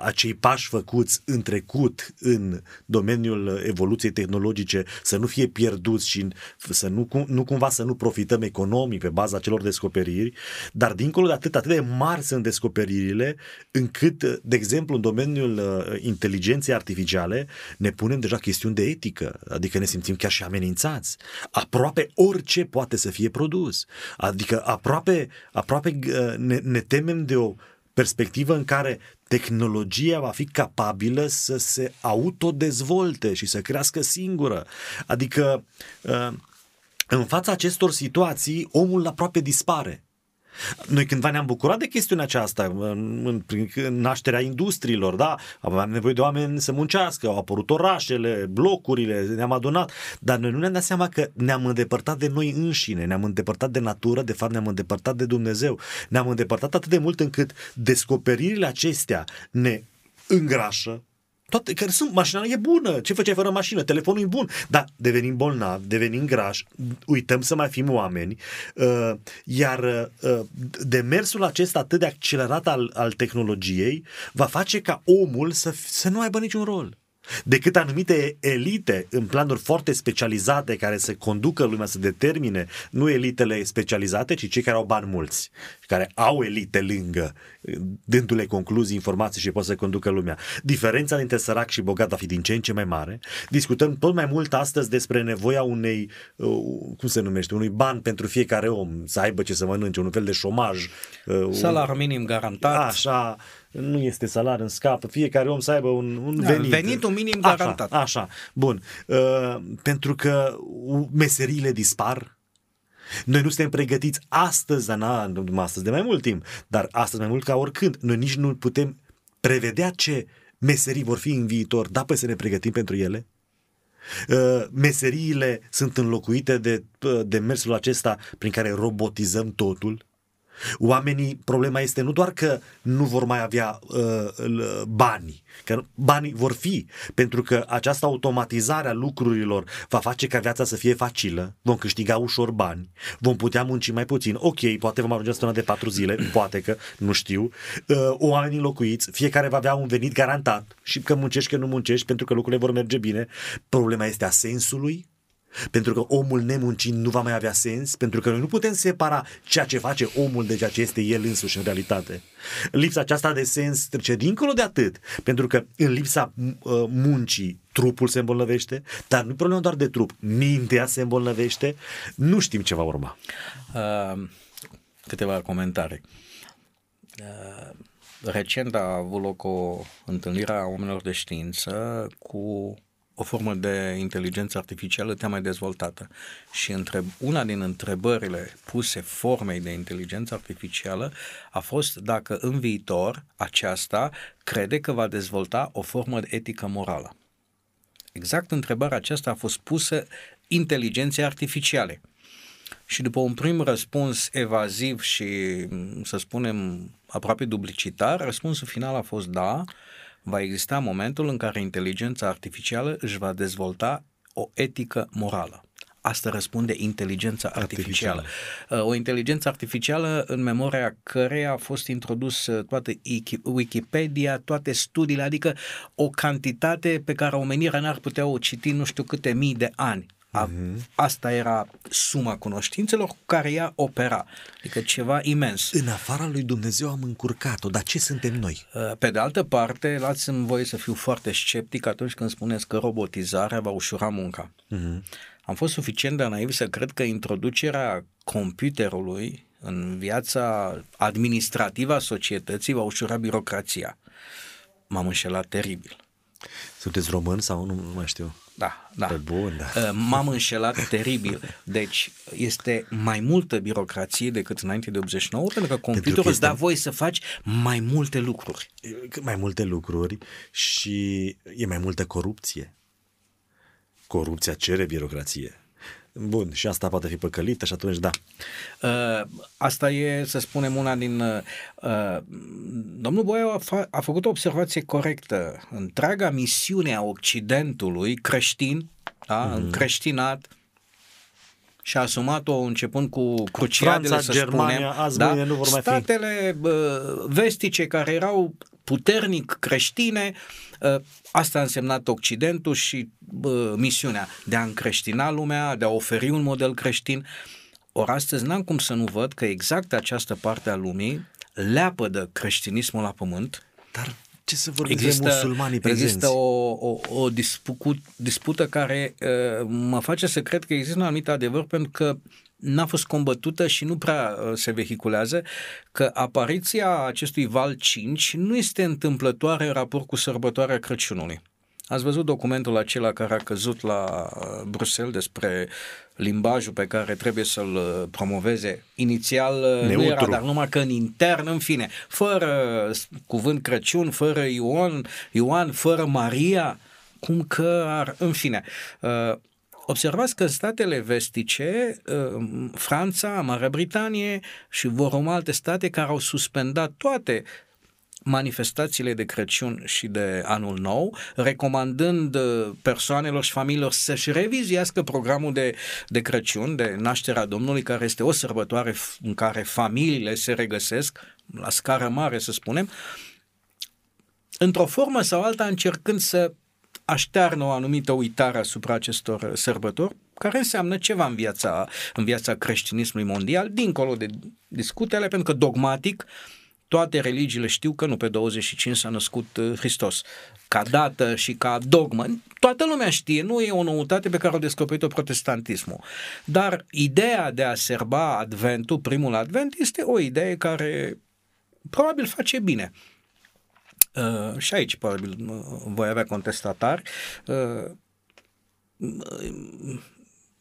Speaker 3: acei pași făcuți în trecut în domeniul evoluției tehnologice să nu fie pierduți și să nu, nu cumva să nu profităm economic pe baza celor descoperiri, dar dincolo de atât, atât de mari sunt descoperirile încât, de exemplu, în domeniul uh, inteligenței artificiale ne punem deja chestiuni de etică, adică ne simțim chiar și amenințați. Aproape orice poate să fie produs. Adică aproape, aproape uh, ne, ne temem de o perspectivă în care tehnologia va fi capabilă să se autodezvolte și să crească singură. Adică, uh, în fața acestor situații, omul aproape dispare. Noi cândva ne-am bucurat de chestiunea aceasta, în, în, în nașterea industriilor, da? Aveam nevoie de oameni să muncească, au apărut orașele, blocurile, ne-am adunat, dar noi nu ne-am dat seama că ne-am îndepărtat de noi înșine, ne-am îndepărtat de natură, de fapt ne-am îndepărtat de Dumnezeu. Ne-am îndepărtat atât de mult încât descoperirile acestea ne îngrașă, toate, care sunt, mașina e bună, ce făceai fără mașină, telefonul e bun, dar devenim bolnavi, devenim grași, uităm să mai fim oameni, uh, iar uh, demersul acesta atât de accelerat al, al tehnologiei va face ca omul să, să nu aibă niciun rol decât anumite elite în planuri foarte specializate care să conducă lumea, să determine nu elitele specializate, ci cei care au bani mulți, care au elite lângă, dându-le concluzii, informații și pot să conducă lumea. Diferența dintre sărac și bogat va fi din ce în ce mai mare. Discutăm tot mai mult astăzi despre nevoia unei, uh, cum se numește, unui ban pentru fiecare om, să aibă ce să mănânce, un fel de șomaj.
Speaker 2: Uh, Salar minim garantat.
Speaker 3: Așa, nu este salar în scap, fiecare om să aibă un, un da, venit.
Speaker 2: Venitul minim garantat.
Speaker 3: Așa, așa. bun. Uh, pentru că meseriile dispar, noi nu suntem pregătiți astăzi, dar na, nu astăzi de mai mult timp, dar astăzi mai mult ca oricând. Noi nici nu putem prevedea ce meserii vor fi în viitor, da, păi să ne pregătim pentru ele? Uh, meseriile sunt înlocuite de, uh, de mersul acesta prin care robotizăm totul? Oamenii, problema este nu doar că nu vor mai avea uh, bani, că banii vor fi, pentru că această automatizare a lucrurilor va face ca viața să fie facilă, vom câștiga ușor bani, vom putea munci mai puțin. Ok, poate vom ajunge la de patru zile, poate că, nu știu. Uh, oamenii locuiți, fiecare va avea un venit garantat și că muncești, că nu muncești, pentru că lucrurile vor merge bine. Problema este a sensului pentru că omul nemuncind nu va mai avea sens, pentru că noi nu putem separa ceea ce face omul de ceea ce este el însuși în realitate. Lipsa aceasta de sens trece dincolo de atât, pentru că în lipsa uh, muncii trupul se îmbolnăvește, dar nu e problema doar de trup, mintea se îmbolnăvește, nu știm ce va urma. Uh,
Speaker 2: câteva comentarii. Uh, recent a avut loc o întâlnire a oamenilor de știință cu o formă de inteligență artificială te mai dezvoltată. Și întreb, una din întrebările puse formei de inteligență artificială a fost dacă în viitor aceasta crede că va dezvolta o formă de etică morală. Exact întrebarea aceasta a fost pusă inteligenței artificiale. Și după un prim răspuns evaziv și, să spunem, aproape duplicitar, răspunsul final a fost da, va exista momentul în care inteligența artificială își va dezvolta o etică morală. Asta răspunde inteligența artificială. artificială. Uh, o inteligență artificială în memoria căreia a fost introdus uh, toată Wikipedia, toate studiile, adică o cantitate pe care omenirea n-ar putea o citi nu știu câte mii de ani. A, uh-huh. Asta era suma cunoștințelor cu care ea opera. Adică ceva imens.
Speaker 3: În afara lui Dumnezeu am încurcat-o, dar ce suntem noi?
Speaker 2: Uh, pe de altă parte, lați-mi voie să fiu foarte sceptic atunci când spuneți că robotizarea va ușura munca. Uh-huh. Am fost suficient de naiv să cred că introducerea computerului în viața administrativă a societății va ușura birocrația. M-am înșelat teribil.
Speaker 3: Sunteți român sau nu, nu mai știu?
Speaker 2: Da, da.
Speaker 3: Pe bun, da.
Speaker 2: Uh, m-am înșelat teribil. Deci este mai multă birocrație decât înainte de 89, pentru că computerul pentru că este... îți da voie să faci mai multe lucruri.
Speaker 3: Mai multe lucruri și e mai multă corupție. Corupția cere birocrație. Bun, și asta poate fi păcălită și atunci da.
Speaker 2: Uh, asta e, să spunem, una din... Uh, uh domnul Boiau a, fa- a făcut o observație corectă. Întreaga misiune a Occidentului creștin, da, mm. creștinat, și a asumat-o începând cu cruciadele,
Speaker 3: Franța,
Speaker 2: să
Speaker 3: Germania,
Speaker 2: spunem.
Speaker 3: azi da? nu vor mai
Speaker 2: Statele fi. vestice care erau puternic creștine, ă, asta a însemnat Occidentul și bă, misiunea de a încreștina lumea, de a oferi un model creștin. Ori astăzi n-am cum să nu văd că exact această parte a lumii leapă de creștinismul la pământ.
Speaker 3: Dar ce să vorbim există, de musulmanii prezenți?
Speaker 2: Există o, o, o dispută, dispută care uh, mă face să cred că există un anumit adevăr pentru că n-a fost combătută și nu prea uh, se vehiculează că apariția acestui val 5 nu este întâmplătoare în raport cu sărbătoarea Crăciunului. Ați văzut documentul acela care a căzut la uh, Bruxelles despre limbajul pe care trebuie să-l uh, promoveze. Inițial Neutru. nu era, dar numai că în intern, în fine, fără cuvânt Crăciun, fără Ioan, Ioan fără Maria, cum că ar, în fine. Observați că în statele vestice, Franța, Marea Britanie și vor urma alte state care au suspendat toate manifestațiile de Crăciun și de Anul Nou, recomandând uh, persoanelor și familiilor să-și revizuiască programul de, de Crăciun, de nașterea Domnului, care este o sărbătoare în care familiile se regăsesc, la scară mare să spunem, într-o formă sau alta încercând să aștearnă o anumită uitare asupra acestor sărbători, care înseamnă ceva în viața, în viața creștinismului mondial, dincolo de discutele, pentru că dogmatic toate religiile știu că nu pe 25 s-a născut uh, Hristos. Ca dată și ca dogmă, toată lumea știe, nu e o noutate pe care o descoperit-o protestantismul. Dar ideea de a serba Adventul, primul Advent, este o idee care probabil face bine. Uh, și aici probabil uh, voi avea contestatari. Uh,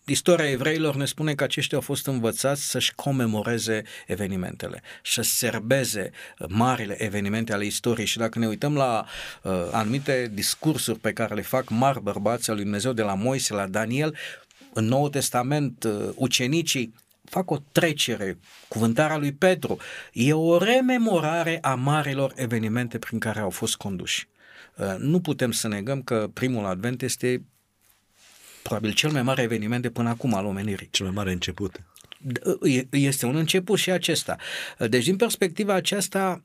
Speaker 2: Istoria evreilor ne spune că aceștia au fost învățați să-și comemoreze evenimentele, să serbeze marile evenimente ale istoriei și dacă ne uităm la uh, anumite discursuri pe care le fac mari bărbați al lui Dumnezeu de la Moise la Daniel, în Noul Testament uh, ucenicii fac o trecere, cuvântarea lui Petru, e o rememorare a marilor evenimente prin care au fost conduși. Uh, nu putem să negăm că primul advent este probabil cel mai mare eveniment de până acum al omenirii.
Speaker 3: Cel mai mare început.
Speaker 2: Este un început și acesta. Deci, din perspectiva aceasta,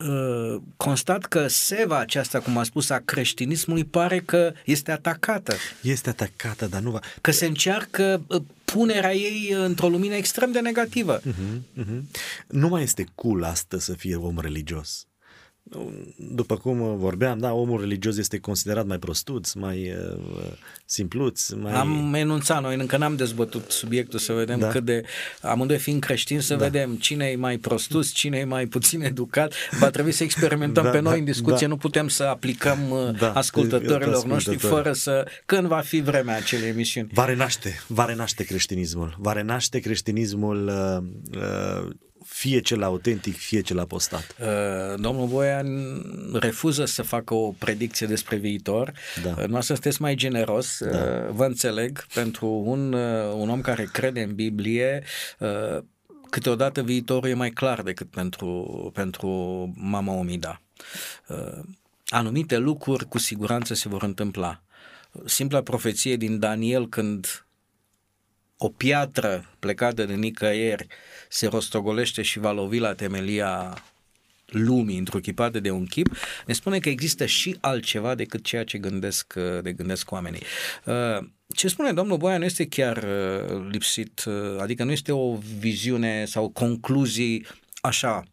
Speaker 2: ă, constat că seva aceasta, cum a spus, a creștinismului pare că este atacată.
Speaker 3: Este atacată, dar nu va...
Speaker 2: Că se încearcă ă, punerea ei într-o lumină extrem de negativă. Uh-huh, uh-huh.
Speaker 3: Nu mai este cool astăzi să fie om religios după cum vorbeam, da, omul religios este considerat mai prostuț, mai uh, simpluț. Mai...
Speaker 2: Am enunțat, noi încă n-am dezbătut subiectul să vedem da. cât de, amândoi fiind creștini, să da. vedem cine e mai prostuț, cine e mai puțin educat. Va trebui să experimentăm da, pe noi da, în discuție, da. nu putem să aplicăm uh, da, ascultătorilor noștri fără să, când va fi vremea acelei emisiuni.
Speaker 3: Va renaște, va renaște creștinismul, va renaște creștinismul uh, uh, fie cel autentic, fie cel apostat.
Speaker 2: Uh, domnul Boian refuză să facă o predicție despre viitor. Da. Uh, noastră sunteți mai generos, da. uh, vă înțeleg, pentru un, uh, un om care crede în Biblie, uh, câteodată viitorul e mai clar decât pentru, pentru mama Omida. Uh, anumite lucruri cu siguranță se vor întâmpla. Simpla profeție din Daniel când o piatră plecată de nicăieri se rostogolește și va lovi la temelia lumii întruchipate de un chip, ne spune că există și altceva decât ceea ce gândesc, de gândesc oamenii. Uh, ce spune domnul Boia nu este chiar uh, lipsit, uh, adică nu este o viziune sau concluzii așa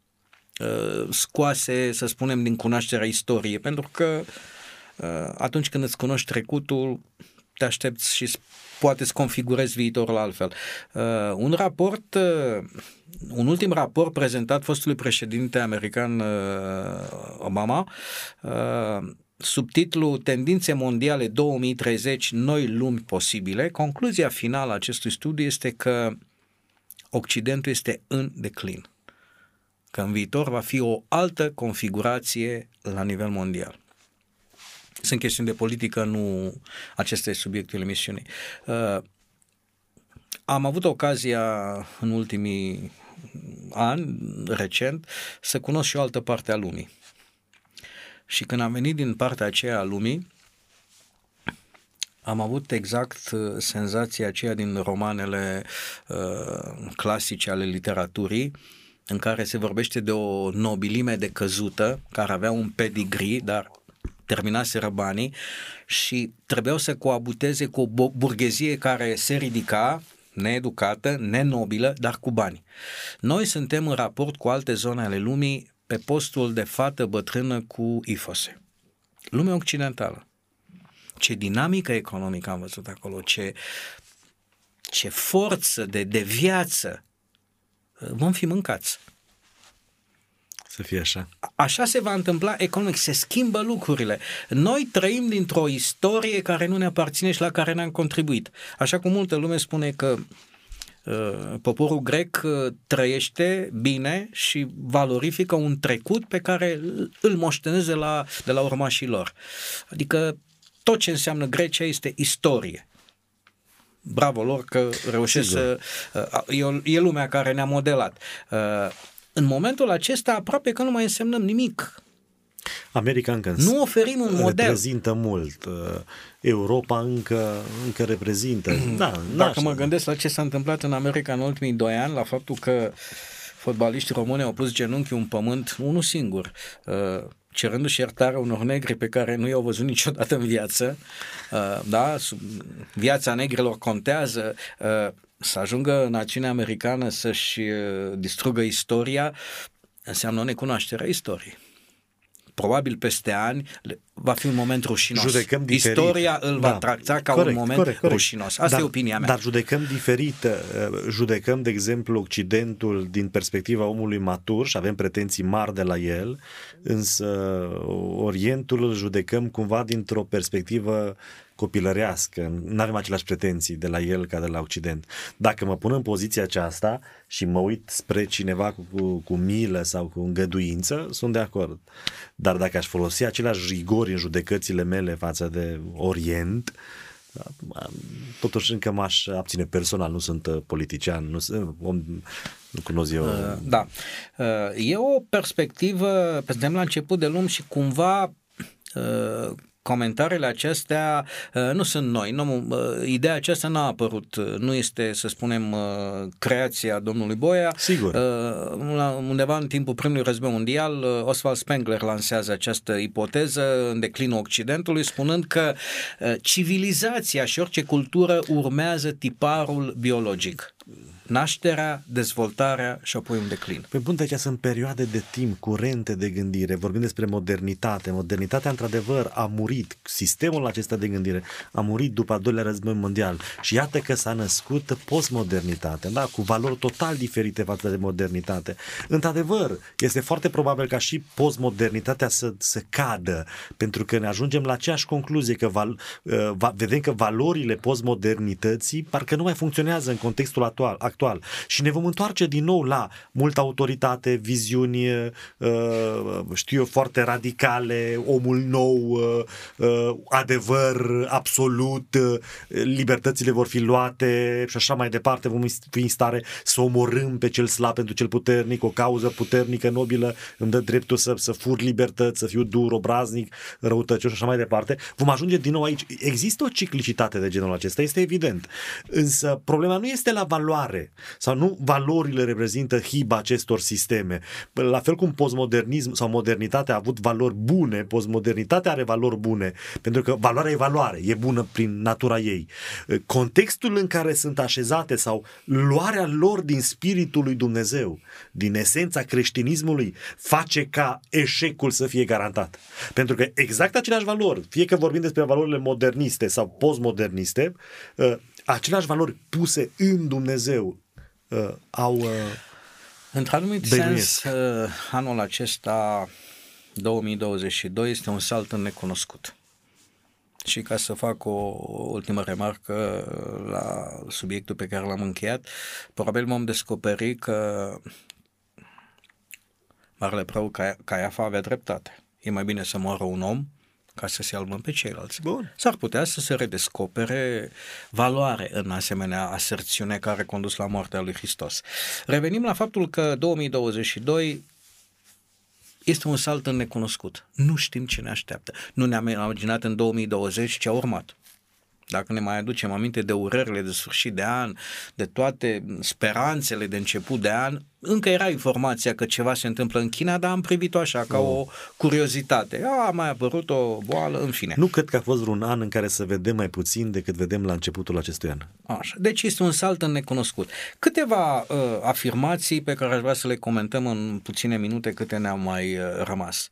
Speaker 2: scoase, să spunem, din cunoașterea istoriei, pentru că atunci când îți cunoști trecutul, te aștepți și poate să configurezi viitorul altfel. Uh, un raport, uh, un ultim raport prezentat fostului președinte american uh, Obama, uh, subtitlu Tendințe mondiale 2030, noi lumi posibile, concluzia finală a acestui studiu este că Occidentul este în declin, că în viitor va fi o altă configurație la nivel mondial. Sunt chestiuni de politică, nu acesta este subiectul emisiunii. Uh, am avut ocazia în ultimii ani, recent, să cunosc și o altă parte a lumii. Și când am venit din partea aceea a lumii, am avut exact uh, senzația aceea din romanele uh, clasice ale literaturii, în care se vorbește de o nobilime de căzută, care avea un pedigree, dar terminaseră banii și trebuiau să coabuteze cu o burghezie care se ridica, needucată, nenobilă, dar cu bani. Noi suntem în raport cu alte zone ale lumii pe postul de fată bătrână cu ifose. Lumea occidentală. Ce dinamică economică am văzut acolo, ce, ce forță de, de viață. Vom fi mâncați.
Speaker 3: Să fie așa.
Speaker 2: Așa se va întâmpla economic, se schimbă lucrurile. Noi trăim dintr-o istorie care nu ne aparține și la care ne-am contribuit. Așa cum multă lume spune că uh, poporul grec uh, trăiește bine și valorifică un trecut pe care îl moșteneze la, de la urmașii lor. Adică tot ce înseamnă Grecia este istorie bravo lor că reușesc Sigur. să... Uh, e, e lumea care ne-a modelat. În momentul acesta aproape că nu mai însemnăm nimic.
Speaker 3: America încă
Speaker 2: nu oferim un model.
Speaker 3: Reprezintă mult. Uh, Europa încă, încă reprezintă. Da,
Speaker 2: Dacă mă gândesc la ce s-a întâmplat în America în ultimii doi ani, la faptul că fotbaliștii români au pus genunchiul în pământ, unul singur, uh, cerându-și iertare unor negri pe care nu i-au văzut niciodată în viață, uh, da, viața negrilor contează, să ajungă națiunea americană să-și uh, distrugă istoria, înseamnă o necunoaștere a istoriei. Probabil peste ani va fi un moment rușinos.
Speaker 3: Judecăm diferit.
Speaker 2: Istoria îl va da. tracta ca corect, un moment corect, corect. rușinos. Asta
Speaker 3: dar,
Speaker 2: e opinia mea.
Speaker 3: Dar judecăm diferit. Uh, judecăm, de exemplu, Occidentul din perspectiva omului matur și avem pretenții mari de la el, însă Orientul îl judecăm cumva dintr-o perspectivă copilărească, nu avem aceleași pretenții de la el ca de la Occident. Dacă mă pun în poziția aceasta și mă uit spre cineva cu, cu, cu milă sau cu îngăduință, sunt de acord. Dar dacă aș folosi aceleași rigori în judecățile mele față de Orient, totuși încă m-aș abține personal, nu sunt uh, politician, nu, sunt, om, nu cunosc eu. Uh,
Speaker 2: da. Uh, e o perspectivă, suntem la început de lume și cumva comentariile acestea uh, nu sunt noi. Nu, uh, ideea aceasta n-a apărut. Nu este, să spunem, uh, creația domnului Boia.
Speaker 3: Sigur.
Speaker 2: Undeva în timpul primului război mondial, Oswald Spengler lansează această ipoteză în declinul Occidentului, spunând că civilizația și orice cultură urmează tiparul biologic nașterea, dezvoltarea și apoi un declin.
Speaker 3: Pe bun, deci sunt perioade de timp curente de gândire, vorbim despre modernitate. Modernitatea, într-adevăr, a murit. Sistemul acesta de gândire a murit după al doilea război mondial. Și iată că s-a născut postmodernitate, da? cu valori total diferite față de modernitate. Într-adevăr, este foarte probabil ca și postmodernitatea să, să cadă, pentru că ne ajungem la aceeași concluzie, că val, uh, va, vedem că valorile postmodernității parcă nu mai funcționează în contextul actual actual. Și ne vom întoarce din nou la multă autoritate, viziuni, uh, știu eu, foarte radicale, omul nou, uh, uh, adevăr absolut, libertățile vor fi luate și așa mai departe, vom fi în stare să omorâm pe cel slab pentru cel puternic, o cauză puternică, nobilă, îmi dă dreptul să, să fur libertăți, să fiu dur, obraznic, răutăcios și așa mai departe. Vom ajunge din nou aici. Există o ciclicitate de genul acesta, este evident. Însă problema nu este la valoare sau nu valorile reprezintă hiba acestor sisteme. La fel cum postmodernism sau modernitatea a avut valori bune, postmodernitatea are valori bune, pentru că valoarea e valoare, e bună prin natura ei. Contextul în care sunt așezate sau luarea lor din spiritul lui Dumnezeu, din esența creștinismului, face ca eșecul să fie garantat. Pentru că exact aceleași valori, fie că vorbim despre valorile moderniste sau postmoderniste, aceleași valori puse în Dumnezeu uh, au... Uh,
Speaker 2: Într-anumit sens, uh, anul acesta, 2022, este un salt în necunoscut. Și ca să fac o ultimă remarcă la subiectul pe care l-am încheiat, probabil vom descoperi că Marele Prău Caiafa avea dreptate. E mai bine să moară un om ca să se albăm pe ceilalți.
Speaker 3: Bun.
Speaker 2: S-ar putea să se redescopere valoare în asemenea aserțiune care a condus la moartea lui Hristos. Revenim la faptul că 2022 este un salt în necunoscut. Nu știm ce ne așteaptă. Nu ne-am imaginat în 2020 ce a urmat. Dacă ne mai aducem aminte de urările de sfârșit de an, de toate speranțele de început de an, încă era informația că ceva se întâmplă în China, dar am privit-o așa, ca o curiozitate. A, mai apărut o boală, în fine.
Speaker 3: Nu cred că a fost vreun an în care să vedem mai puțin decât vedem la începutul acestui an.
Speaker 2: Așa. Deci este un salt în necunoscut. Câteva uh, afirmații pe care aș vrea să le comentăm în puține minute câte ne-au mai uh, rămas.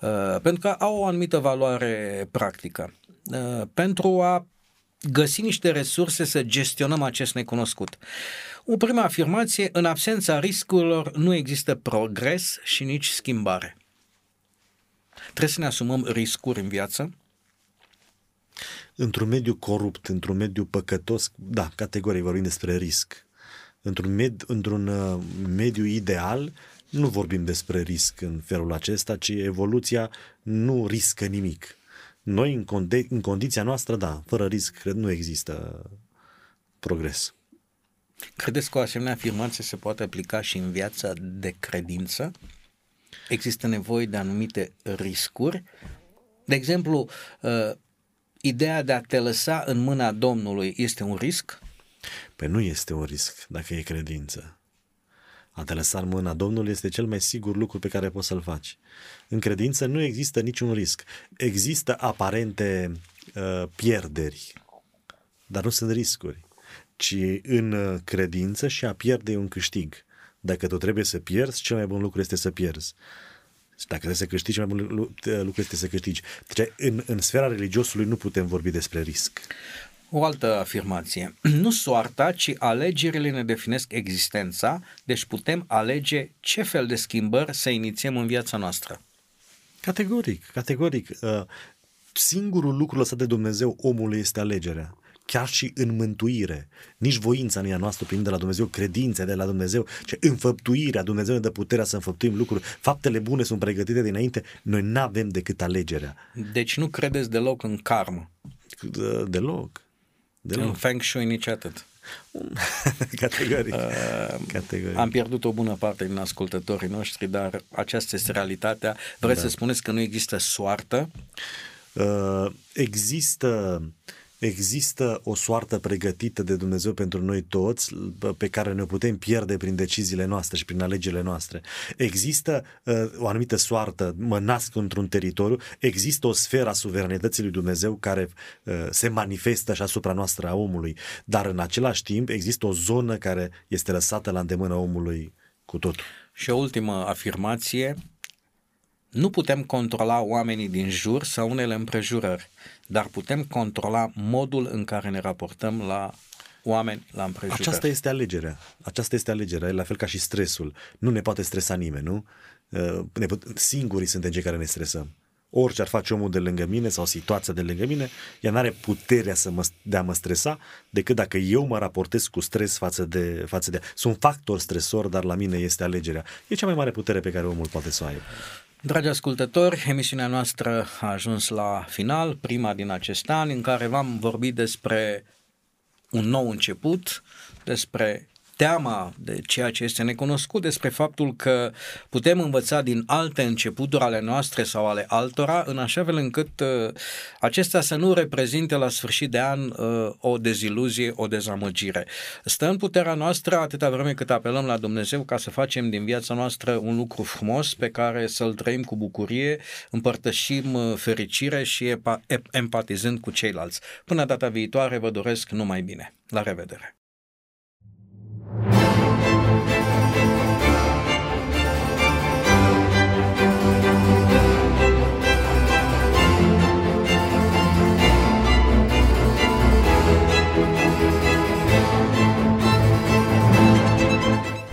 Speaker 2: Uh, pentru că au o anumită valoare practică. Uh, pentru a găsi niște resurse să gestionăm acest necunoscut. O prima afirmație, în absența riscurilor nu există progres și nici schimbare. Trebuie să ne asumăm riscuri în viață,
Speaker 3: Într-un mediu corupt, într-un mediu păcătos, da, categorii vorbim despre risc. Într-un, med, într-un uh, mediu ideal, nu vorbim despre risc în felul acesta, ci evoluția nu riscă nimic. Noi, în, conde- în condiția noastră, da, fără risc, cred, nu există progres.
Speaker 2: Credeți că o asemenea afirmație se poate aplica și în viața de credință? Există nevoie de anumite riscuri? De exemplu, uh, ideea de a te lăsa în mâna Domnului este un risc?
Speaker 3: Păi nu este un risc dacă e credință. A te lăsa în mâna Domnului este cel mai sigur lucru pe care poți să-l faci. În credință nu există niciun risc. Există aparente uh, pierderi, dar nu sunt riscuri. Ci în uh, credință și a pierde e un câștig. Dacă tu trebuie să pierzi, cel mai bun lucru este să pierzi. Și dacă trebuie să câștigi, mai bun lucru este să câștigi. Deci, în, în sfera religiosului nu putem vorbi despre risc.
Speaker 2: O altă afirmație. Nu soarta, ci alegerile ne definesc existența, deci putem alege ce fel de schimbări să inițiem în viața noastră.
Speaker 3: Categoric, categoric. Uh, singurul lucru lăsat de Dumnezeu omului este alegerea chiar și în mântuire. Nici voința nu e a noastră prin de la Dumnezeu, credința de la Dumnezeu, ci înfăptuirea. Dumnezeu ne dă puterea să înfăptuim lucruri. Faptele bune sunt pregătite dinainte, noi nu avem decât alegerea.
Speaker 2: Deci nu credeți deloc în karmă?
Speaker 3: Deloc. Deloc.
Speaker 2: În Feng Shui nici atât.
Speaker 3: Categoric. Uh, Categoric.
Speaker 2: Am pierdut o bună parte din ascultătorii noștri, dar aceasta este realitatea. Vreți da. să spuneți că nu există soartă?
Speaker 3: Uh, există există o soartă pregătită de Dumnezeu pentru noi toți pe care ne putem pierde prin deciziile noastre și prin alegerile noastre. Există uh, o anumită soartă, mă nasc într-un teritoriu, există o sferă a suveranității lui Dumnezeu care uh, se manifestă și asupra noastră a omului, dar în același timp există o zonă care este lăsată la îndemână omului cu totul.
Speaker 2: Și o ultimă afirmație, nu putem controla oamenii din jur sau unele împrejurări, dar putem controla modul în care ne raportăm la oameni la împrejurări.
Speaker 3: Aceasta este alegerea. Aceasta este alegerea, la fel ca și stresul. Nu ne poate stresa nimeni, nu? Uh, ne put- singurii suntem cei care ne stresăm. Orice ar face omul de lângă mine sau situația de lângă mine, ea nu are puterea să mă, de a mă stresa decât dacă eu mă raportez cu stres față de, față de... Sunt factor stresor, dar la mine este alegerea. E cea mai mare putere pe care omul poate să o aibă.
Speaker 2: Dragi ascultători, emisiunea noastră a ajuns la final, prima din acest an, în care v-am vorbit despre un nou început, despre teama de ceea ce este necunoscut, despre faptul că putem învăța din alte începuturi ale noastre sau ale altora, în așa fel încât uh, acestea să nu reprezinte la sfârșit de an uh, o deziluzie, o dezamăgire. Stă în puterea noastră atâta vreme cât apelăm la Dumnezeu ca să facem din viața noastră un lucru frumos pe care să-l trăim cu bucurie, împărtășim uh, fericire și empatizând cu ceilalți. Până data viitoare vă doresc numai bine. La revedere!